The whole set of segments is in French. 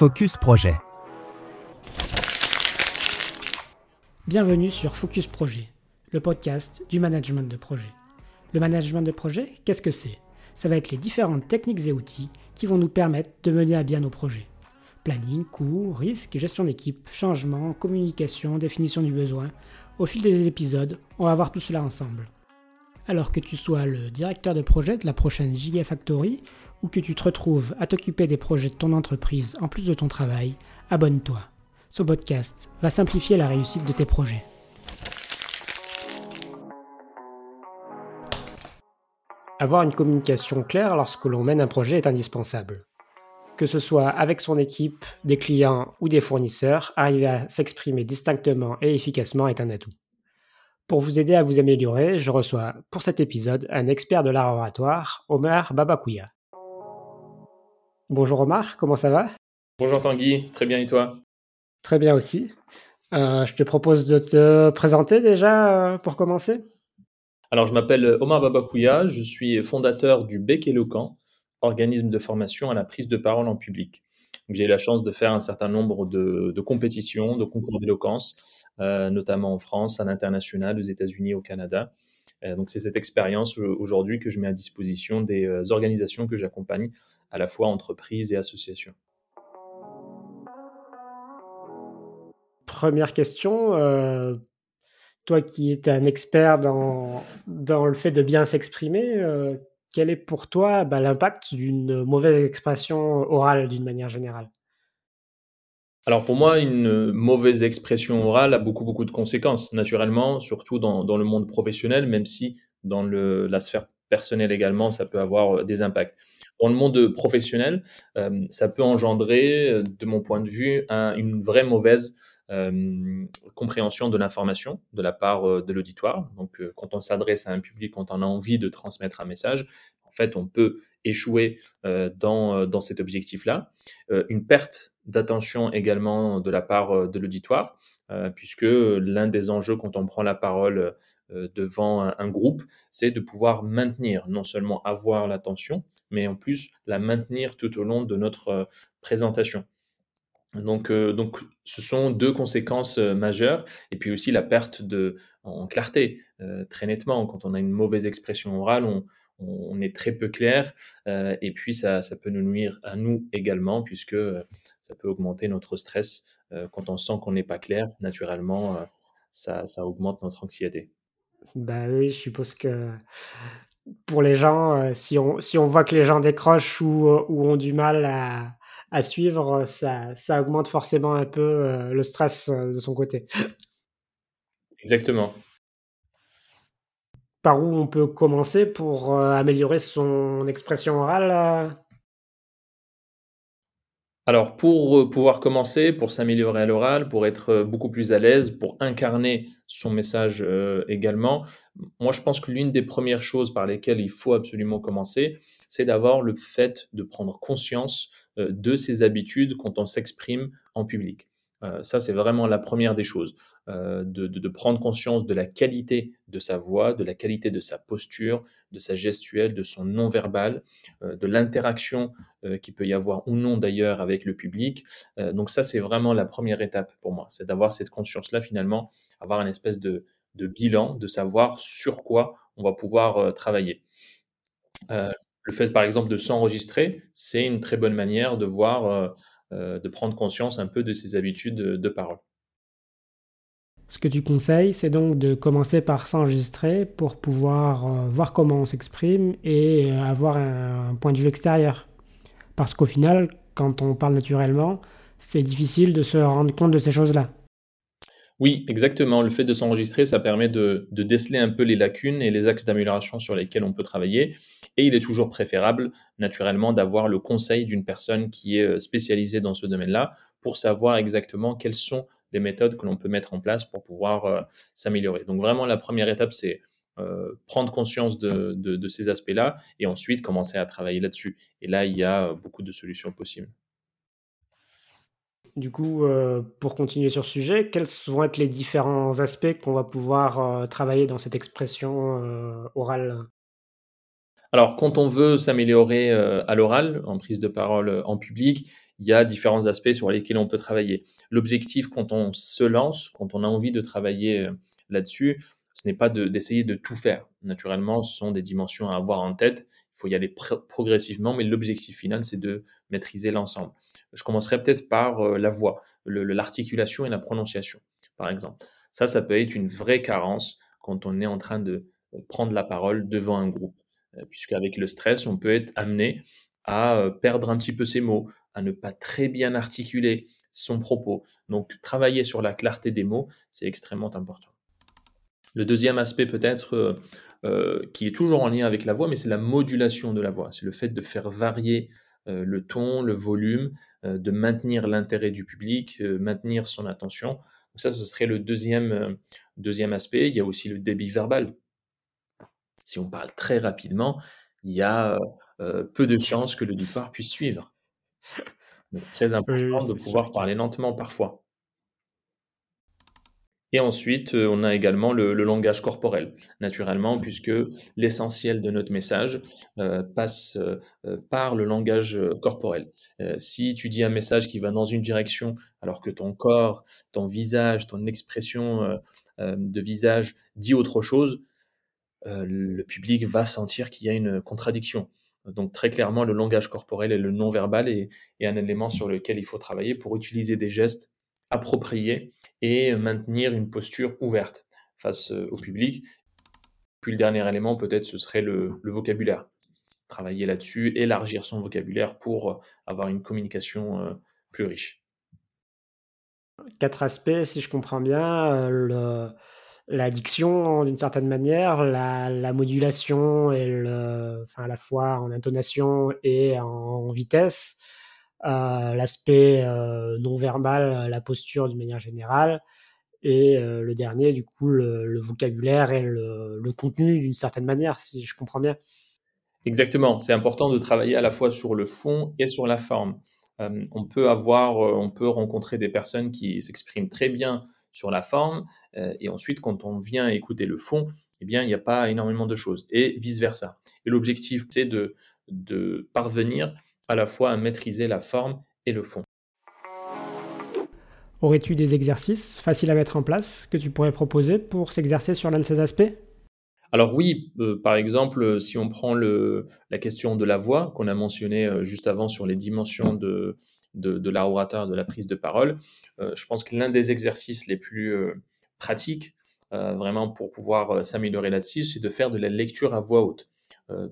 Focus Projet. Bienvenue sur Focus Projet, le podcast du management de projet. Le management de projet, qu'est-ce que c'est? Ça va être les différentes techniques et outils qui vont nous permettre de mener à bien nos projets. Planning, coûts, risques, gestion d'équipe, changement, communication, définition du besoin. Au fil des épisodes, on va voir tout cela ensemble. Alors que tu sois le directeur de projet de la prochaine Gigafactory ou que tu te retrouves à t'occuper des projets de ton entreprise en plus de ton travail, abonne-toi. Ce podcast va simplifier la réussite de tes projets. Avoir une communication claire lorsque l'on mène un projet est indispensable. Que ce soit avec son équipe, des clients ou des fournisseurs, arriver à s'exprimer distinctement et efficacement est un atout. Pour vous aider à vous améliorer, je reçois pour cet épisode un expert de l'art oratoire, Omar Babakouya. Bonjour Omar, comment ça va? Bonjour Tanguy, très bien et toi? Très bien aussi. Euh, je te propose de te présenter déjà euh, pour commencer. Alors, je m'appelle Omar Babakouya, je suis fondateur du Bec Éloquent, organisme de formation à la prise de parole en public. J'ai eu la chance de faire un certain nombre de, compétitions, de concours d'éloquence, euh, notamment en France, à l'international, aux États-Unis, au Canada. Donc, c'est cette expérience aujourd'hui que je mets à disposition des organisations que j'accompagne, à la fois entreprises et associations. Première question, euh, toi qui es un expert dans, dans le fait de bien s'exprimer, euh, quel est pour toi bah, l'impact d'une mauvaise expression orale d'une manière générale? Alors pour moi, une mauvaise expression orale a beaucoup, beaucoup de conséquences, naturellement, surtout dans, le monde professionnel, même si dans la sphère personnelle également, ça peut avoir euh, des impacts. Dans le monde professionnel, ça peut engendrer, de mon point de vue, une vraie mauvaise euh, compréhension de l'information de la part euh, de l'auditoire. Donc, euh, quand on s'adresse à un public, quand on a envie de transmettre un message, en fait, on peut échouer dans, dans cet objectif-là. une perte d'attention également de la part de l'auditoire, puisque l'un des enjeux quand on prend la parole devant un, groupe, c'est de pouvoir maintenir, non seulement avoir l'attention, mais en plus la maintenir tout au long de notre présentation. Donc, euh, ce sont deux conséquences euh, majeures. Et puis aussi la perte de, en clarté, euh, très nettement. Quand on a une mauvaise expression orale, on, on est très peu clair. et puis, ça, ça, peut nous nuire à nous également, puisque ça peut augmenter notre stress. quand on sent qu'on n'est pas clair, naturellement, ça, ça, augmente notre anxiété. Bah oui, je suppose que pour les gens, si, on, si on voit que les gens décrochent ou, ou ont du mal à à suivre, ça, ça augmente forcément un peu euh, le stress euh, de son côté. Exactement. Par où on peut commencer pour euh, améliorer son expression orale alors, pour pouvoir commencer, pour s'améliorer à l'oral, pour être beaucoup plus à l'aise, pour incarner son message également, moi je pense que l'une des premières choses par lesquelles il faut absolument commencer, c'est d'avoir le fait de prendre conscience euh, de ses habitudes quand on s'exprime en public. Euh, ça, c'est vraiment la première des choses, euh, de, prendre conscience de la qualité de sa voix, de la qualité de sa posture, de sa gestuelle, de son non-verbal, de l'interaction qui peut y avoir ou non d'ailleurs avec le public. donc ça, c'est vraiment la première étape pour moi, c'est d'avoir cette conscience-là finalement, avoir un espèce de, de, bilan, de savoir sur quoi on va pouvoir travailler. Le fait, par exemple, de s'enregistrer, c'est une très bonne manière de voir, euh, euh, de prendre conscience un peu de ses habitudes de, parole. Ce que tu conseilles, c'est donc de commencer par s'enregistrer pour pouvoir euh, voir comment on s'exprime et avoir un, point de vue extérieur. Parce qu'au final, quand on parle naturellement, c'est difficile de se rendre compte de ces choses-là. Oui, exactement. Le fait de s'enregistrer, ça permet de, déceler un peu les lacunes et les axes d'amélioration sur lesquels on peut travailler. Et il est toujours préférable, naturellement, d'avoir le conseil d'une personne qui est euh, spécialisée dans ce domaine-là pour savoir exactement quelles sont les méthodes que l'on peut mettre en place pour pouvoir euh, s'améliorer. Donc vraiment, la première étape, c'est euh, prendre conscience de, de ces aspects-là et ensuite commencer à travailler là-dessus. Et là, il y a beaucoup de solutions possibles. Du coup, euh, pour continuer sur ce sujet, quels vont être les différents aspects qu'on va pouvoir euh, travailler dans cette expression euh, orale? Alors, quand on veut s'améliorer à l'oral, en prise de parole en public, il y a différents aspects sur lesquels on peut travailler. L'objectif, quand on se lance, quand on a envie de travailler là-dessus, ce n'est pas d'essayer de, tout faire. Naturellement, ce sont des dimensions à avoir en tête. Il faut y aller progressivement, mais l'objectif final, c'est de maîtriser l'ensemble. Je commencerai peut-être par euh, la voix, l'articulation et la prononciation, par exemple. Ça, ça peut être une vraie carence quand on est en train de euh, prendre la parole devant un groupe, puisqu'avec le stress, on peut être amené à perdre un petit peu ses mots, à ne pas très bien articuler son propos. Donc, travailler sur la clarté des mots, c'est extrêmement important. Le deuxième aspect peut-être qui est toujours en lien avec la voix, mais c'est la modulation de la voix. C'est le fait de faire varier le ton, le volume, de maintenir l'intérêt du public, maintenir son attention. Donc ça, ce serait le deuxième, deuxième aspect. Il y a aussi le débit verbal. Si on parle très rapidement, il y a peu de chances que l'auditoire puisse suivre. Donc, très important de pouvoir parler lentement parfois. Et ensuite, on a également le, langage corporel, naturellement, puisque l'essentiel de notre message passe par le langage corporel. si tu dis un message qui va dans une direction, alors que ton corps, ton visage, ton expression de visage dit autre chose, le public va sentir qu'il y a une contradiction. Donc très clairement, le langage corporel et le non-verbal est, un élément sur lequel il faut travailler pour utiliser des gestes appropriés et maintenir une posture ouverte face euh, au public. Puis le dernier élément, peut-être, ce serait le, vocabulaire. Travailler là-dessus, élargir son vocabulaire pour euh, avoir une communication euh, plus riche. Quatre aspects, si je comprends bien. Le, l'addiction d'une certaine manière, la, modulation et à la fois en intonation et en vitesse, l'aspect euh, non verbal, la posture d'une manière générale, et euh, le dernier, du coup, le, vocabulaire et le, contenu d'une certaine manière, si je comprends bien. Exactement, c'est important de travailler à la fois sur le fond et sur la forme. on peut avoir, on peut rencontrer des personnes qui s'expriment très bien sur la forme. Euh, et ensuite, quand on vient écouter le fond, eh bien, il n'y a pas énormément de choses. Et vice-versa. Et l'objectif, c'est de, de parvenir à la fois à maîtriser la forme et le fond. Aurais-tu des exercices faciles à mettre en place que tu pourrais proposer pour s'exercer sur l'un de ces aspects? Alors oui, euh, par exemple, si on prend le, la question de la voix qu'on a mentionné euh, juste avant sur les dimensions de, de, de l'orateur, de la prise de parole. Euh, je pense que l'un des exercices les plus euh, pratiques, euh, vraiment pour pouvoir s'améliorer là-dessus, c'est de faire de la lecture à voix haute.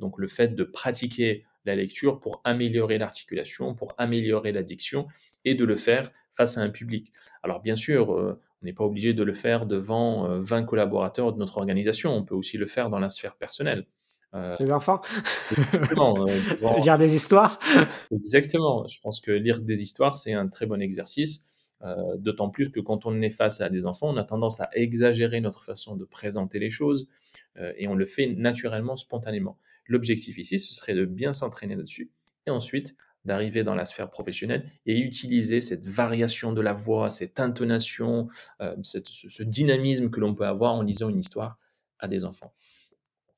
donc le fait de pratiquer la lecture pour améliorer l'articulation, pour améliorer la diction et de le faire face à un public. Alors bien sûr, on n'est pas obligé de le faire devant 20 collaborateurs de notre organisation, on peut aussi le faire dans la sphère personnelle. Euh, les enfants Exactement. Lire des histoires Exactement. Je pense que lire des histoires, c'est un très bon exercice. Euh, d'autant plus que quand on est face à des enfants, on a tendance à exagérer notre façon de présenter les choses euh, et on le fait naturellement, spontanément. L'objectif ici, ce serait de bien s'entraîner là-dessus et ensuite d'arriver dans la sphère professionnelle et utiliser cette variation de la voix, cette intonation, ce, ce, dynamisme que l'on peut avoir en lisant une histoire à des enfants.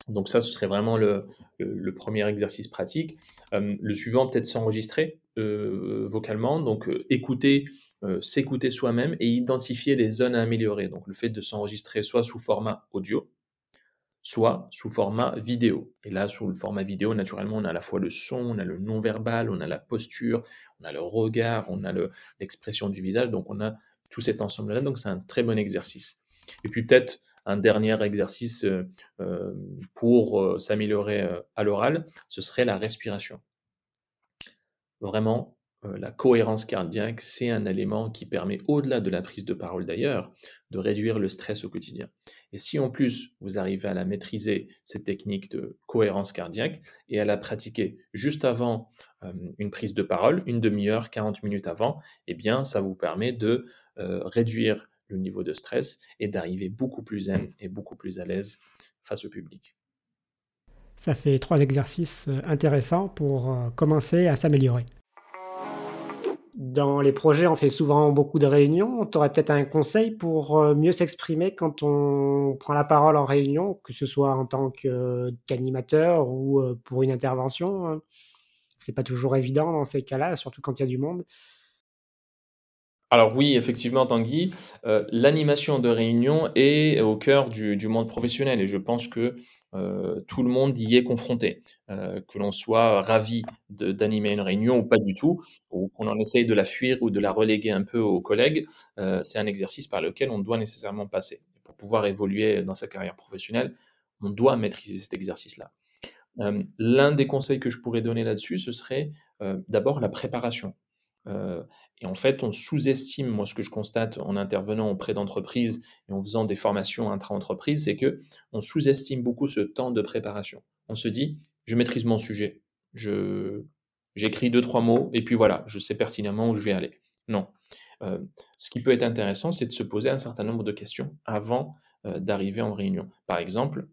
Donc ça, ce serait vraiment le, premier exercice pratique. Euh, le suivant, peut-être s'enregistrer euh, vocalement, donc euh, écouter, s'écouter soi-même et identifier les zones à améliorer. Donc le fait de s'enregistrer soit sous format audio, soit sous format vidéo. Et là, sous le format vidéo, naturellement, on a à la fois le son, on a le non-verbal, on a la posture, on a le regard, on a l'expression du visage, donc on a tout cet ensemble-là, donc c'est un très bon exercice. Et puis peut-être un dernier exercice euh, euh, pour s'améliorer à l'oral, ce serait la respiration. Vraiment, la cohérence cardiaque, c'est un élément qui permet, au-delà de la prise de parole d'ailleurs, de réduire le stress au quotidien. Et si en plus vous arrivez à la maîtriser, cette technique de cohérence cardiaque, et à la pratiquer juste avant une prise de parole, une demi-heure, 40 minutes avant, eh bien ça vous permet de réduire le niveau de stress et d'arriver beaucoup plus zen et beaucoup plus à l'aise face au public. Ça fait trois exercices euh, intéressants pour euh, commencer à s'améliorer. Dans les projets, on fait souvent beaucoup de réunions. Tu aurais peut-être un conseil pour euh, mieux s'exprimer quand on prend la parole en réunion, que ce soit en tant qu'animateur ou pour une intervention C'est pas toujours évident dans ces cas-là, surtout quand il y a du monde. Alors oui, effectivement, Tanguy, euh, l'animation de réunion est au cœur du, monde professionnel et je pense que euh, tout le monde y est confronté. Euh, que l'on soit ravi d'animer une réunion ou pas du tout, ou qu'on en essaye de la fuir ou de la reléguer un peu aux collègues, c'est un exercice par lequel on doit nécessairement passer. Pour pouvoir évoluer dans sa carrière professionnelle, on doit maîtriser cet exercice-là. L'un des conseils que je pourrais donner là-dessus, ce serait d'abord la préparation. Et en fait, on sous-estime, moi ce que je constate en intervenant auprès d'entreprises et en faisant des formations intra-entreprises, c'est que on sous-estime beaucoup ce temps de préparation. On se dit, je maîtrise mon sujet, je j'écris deux trois mots et puis voilà, je sais pertinemment où je vais aller. Non. Ce qui peut être intéressant, c'est de se poser un certain nombre de questions avant d'arriver en réunion. Par exemple,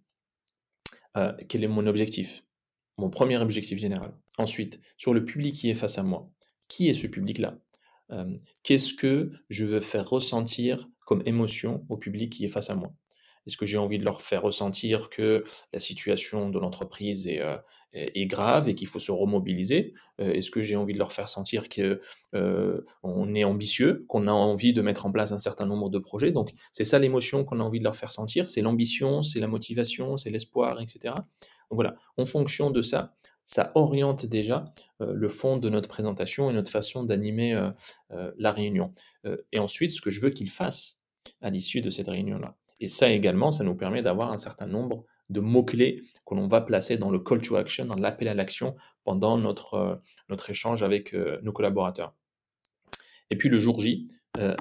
quel est mon objectif? Mon premier objectif général. Ensuite, sur le public qui est face à moi, qui est ce public-là? Qu'est-ce que je veux faire ressentir comme émotion au public qui est face à moi? Est-ce que j'ai envie de leur faire ressentir que la situation de l'entreprise est, est, grave et qu'il faut se remobiliser? Est-ce que j'ai envie de leur faire sentir que on est ambitieux, qu'on a envie de mettre en place un certain nombre de projets? Donc c'est ça l'émotion qu'on a envie de leur faire sentir, c'est l'ambition, c'est la motivation, c'est l'espoir, etc. Donc voilà, en fonction de ça, ça oriente déjà le fond de notre présentation et notre façon d'animer la réunion. et ensuite, ce que je veux qu'il fasse à l'issue de cette réunion-là. Et ça également, ça nous permet d'avoir un certain nombre de mots-clés que l'on va placer dans le call to action, dans l'appel à l'action pendant notre, notre échange avec nos collaborateurs. Et puis le jour J,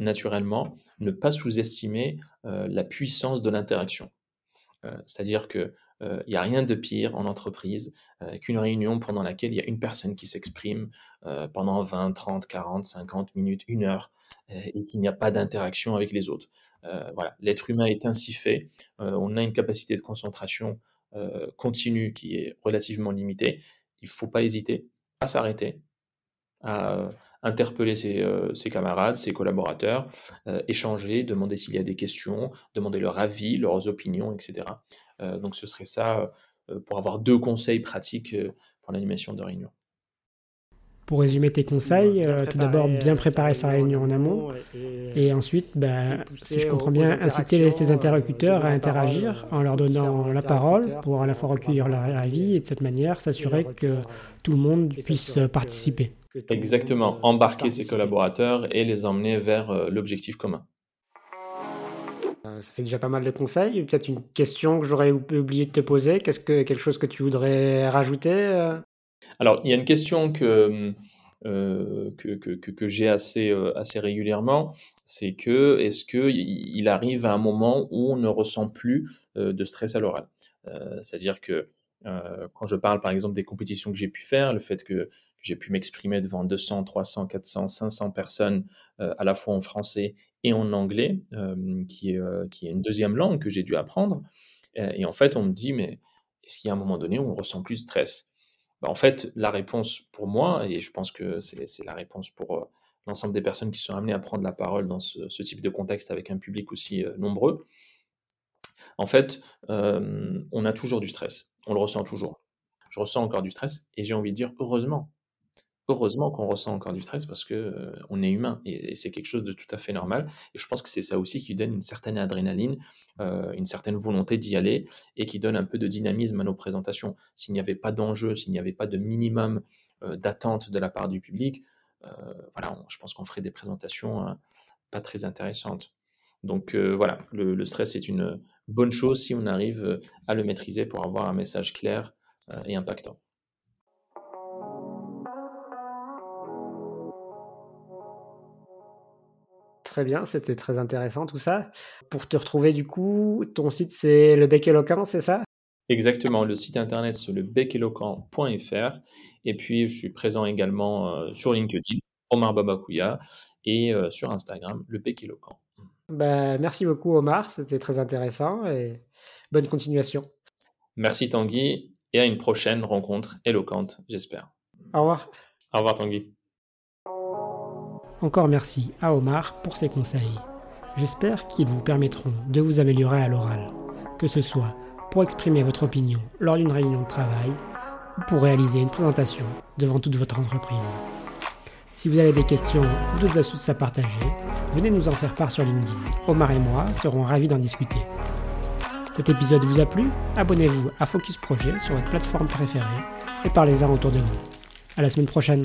naturellement, ne pas sous-estimer la puissance de l'interaction. C'est-à-dire que il n'y a rien de pire en entreprise qu'une réunion pendant laquelle il y a une personne qui s'exprime pendant 20, 30, 40, 50 minutes, une heure, et qu'il n'y a pas d'interaction avec les autres. l'être humain est ainsi fait. on a une capacité de concentration continue qui est relativement limitée. Il ne faut pas hésiter à s'arrêter, à interpeller ses, camarades, ses collaborateurs, échanger, demander s'il y a des questions, demander leur avis, leurs opinions, etc. donc ce serait ça pour avoir deux conseils pratiques pour l'animation de réunion. Pour résumer tes conseils, tout d'abord bien préparer sa réunion en amont et, ensuite, bah, si je comprends bien, inciter ses interlocuteurs à interagir en leur donnant la parole pour à la fois recueillir leur avis et de cette manière s'assurer que tout le monde puisse participer. Exactement, embarquer ses collaborateurs et les emmener vers euh, l'objectif commun. Euh, ça fait déjà pas mal de conseils. Peut-être une question que j'aurais oublié de te poser. Qu'est-ce que quelque chose que tu voudrais rajouter euh? Alors, il y a une question que, que, j'ai assez, assez régulièrement, c'est que est-ce qu'il arrive à un moment où on ne ressent plus de stress à l'oral? C'est-à-dire que quand je parle par exemple des compétitions que j'ai pu faire, le fait que j'ai pu m'exprimer devant 200, 300, 400, 500 personnes euh, à la fois en français et en anglais, euh, qui, est, euh, qui est une deuxième langue que j'ai dû apprendre. et en fait, on me dit, mais est-ce qu'il y a un moment donné où on ressent plus de stress? Bah, En fait, la réponse pour moi, et je pense que c'est la réponse pour l'ensemble des personnes qui sont amenées à prendre la parole dans ce type de contexte avec un public aussi nombreux, en fait, on a toujours du stress, on le ressent toujours. Je ressens encore du stress et j'ai envie de dire heureusement, heureusement qu'on ressent encore du stress parce que on est humain et, c'est quelque chose de tout à fait normal. Et je pense que c'est ça aussi qui donne une certaine adrénaline, une certaine volonté d'y aller et qui donne un peu de dynamisme à nos présentations. S'il n'y avait pas d'enjeu, s'il n'y avait pas de minimum d'attente de la part du public, voilà, je pense qu'on ferait des présentations hein, pas très intéressantes. Donc voilà, le, stress est une bonne chose si on arrive à le maîtriser pour avoir un message clair et impactant. Très bien, c'était très intéressant tout ça. Pour te retrouver du coup, ton site c'est le bec éloquent, c'est ça? Exactement, le site internet c'est le beceloquent.fr et puis je suis présent également euh, sur LinkedIn, Omar Babakouya et euh, sur Instagram, le bec éloquent. Bah, merci beaucoup Omar, c'était très intéressant et bonne continuation. Merci Tanguy et à une prochaine rencontre éloquente, j'espère. Au revoir. Au revoir Tanguy. Encore merci à Omar pour ses conseils. J'espère qu'ils vous permettront de vous améliorer à l'oral, que ce soit pour exprimer votre opinion lors d'une réunion de travail ou pour réaliser une présentation devant toute votre entreprise. Si vous avez des questions ou d'autres astuces à partager, venez nous en faire part sur LinkedIn. Omar et moi serons ravis d'en discuter. Cet épisode vous a plu? Abonnez-vous à Focus Projet sur votre plateforme préférée et parlez-en autour de vous. À la semaine prochaine